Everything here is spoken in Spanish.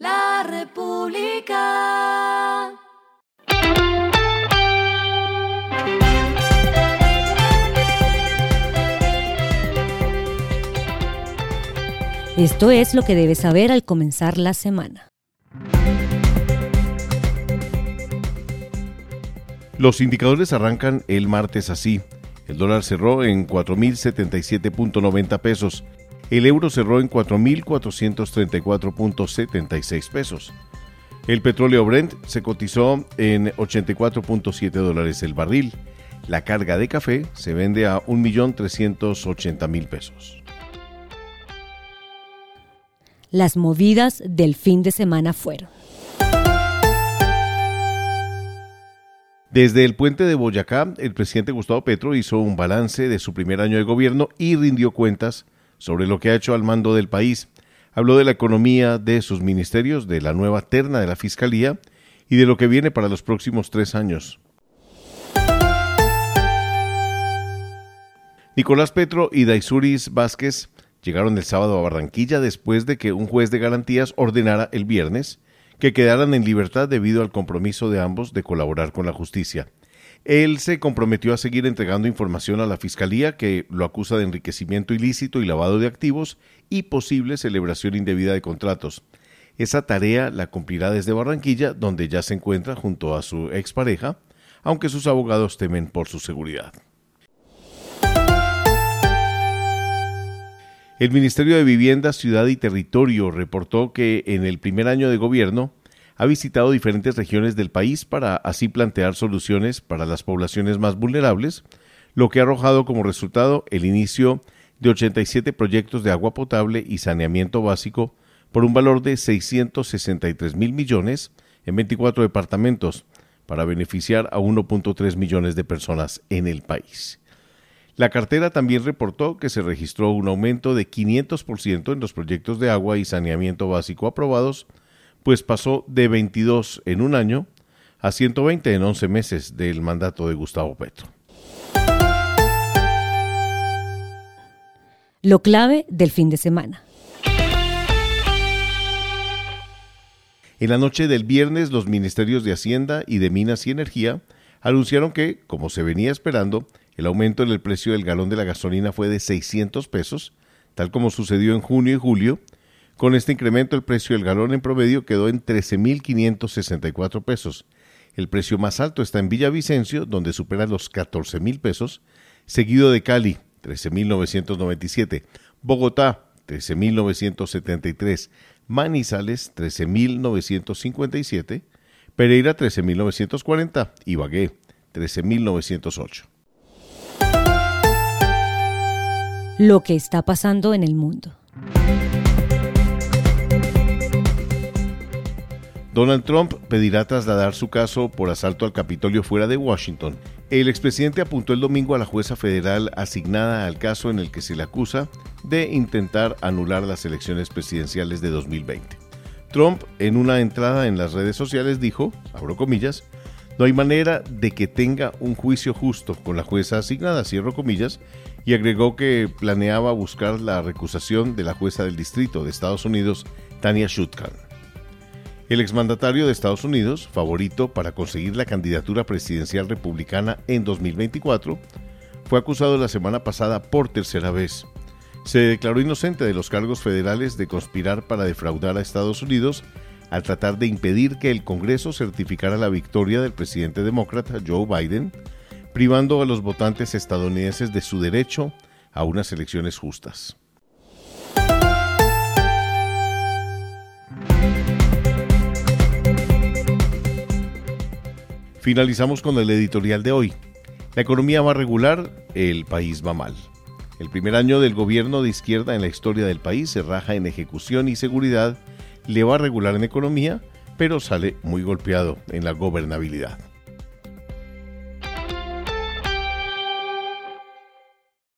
La República. Esto es lo que debes saber al comenzar la semana. Los indicadores arrancan el martes así. El dólar cerró en 4.077.90 pesos. El euro cerró en 4.434.76 pesos. El petróleo Brent se cotizó en 84.7 dólares el barril. La carga de café se vende a 1.380.000 pesos. Las movidas del fin de semana fueron. Desde el puente de Boyacá, el presidente Gustavo Petro hizo un balance de su primer año de gobierno y rindió cuentas sobre lo que ha hecho al mando del país. Habló de la economía de sus ministerios, de la nueva terna de la Fiscalía y de lo que viene para los próximos tres años. Nicolás Petro y Daisuris Vázquez llegaron el sábado a Barranquilla después de que un juez de garantías ordenara el viernes que quedaran en libertad debido al compromiso de ambos de colaborar con la justicia. Él se comprometió a seguir entregando información a la Fiscalía que lo acusa de enriquecimiento ilícito y lavado de activos y posible celebración indebida de contratos. Esa tarea la cumplirá desde Barranquilla, donde ya se encuentra junto a su expareja, aunque sus abogados temen por su seguridad. El Ministerio de Vivienda, Ciudad y Territorio reportó que en el primer año de gobierno ha visitado diferentes regiones del país para así plantear soluciones para las poblaciones más vulnerables, lo que ha arrojado como resultado el inicio de 87 proyectos de agua potable y saneamiento básico por un valor de 663 mil millones en 24 departamentos para beneficiar a 1.3 millones de personas en el país. La cartera también reportó que se registró un aumento de 500% en los proyectos de agua y saneamiento básico aprobados, pues pasó de 22 en un año a 120 en 11 meses del mandato de Gustavo Petro. Lo clave del fin de semana. En la noche del viernes, los ministerios de Hacienda y de Minas y Energía anunciaron que, como se venía esperando, el aumento en el precio del galón de la gasolina fue de 600 pesos, tal como sucedió en junio y julio. Con este incremento el precio del galón en promedio quedó en 13.564 pesos. El precio más alto está en Villavicencio, donde supera los 14.000 pesos, seguido de Cali, 13.997, Bogotá, 13.973, Manizales, 13.957, Pereira, 13.940 y Bagué, 13.908. lo que está pasando en el mundo. Donald Trump pedirá trasladar su caso por asalto al Capitolio fuera de Washington. El expresidente apuntó el domingo a la jueza federal asignada al caso en el que se le acusa de intentar anular las elecciones presidenciales de 2020. Trump, en una entrada en las redes sociales, dijo, abro comillas, no hay manera de que tenga un juicio justo con la jueza asignada, cierro comillas, y agregó que planeaba buscar la recusación de la jueza del distrito de Estados Unidos, Tania Shutkan. El exmandatario de Estados Unidos, favorito para conseguir la candidatura presidencial republicana en 2024, fue acusado la semana pasada por tercera vez. Se declaró inocente de los cargos federales de conspirar para defraudar a Estados Unidos al tratar de impedir que el Congreso certificara la victoria del presidente demócrata Joe Biden privando a los votantes estadounidenses de su derecho a unas elecciones justas. Finalizamos con el editorial de hoy. La economía va regular, el país va mal. El primer año del gobierno de izquierda en la historia del país se raja en ejecución y seguridad, le va regular en economía, pero sale muy golpeado en la gobernabilidad.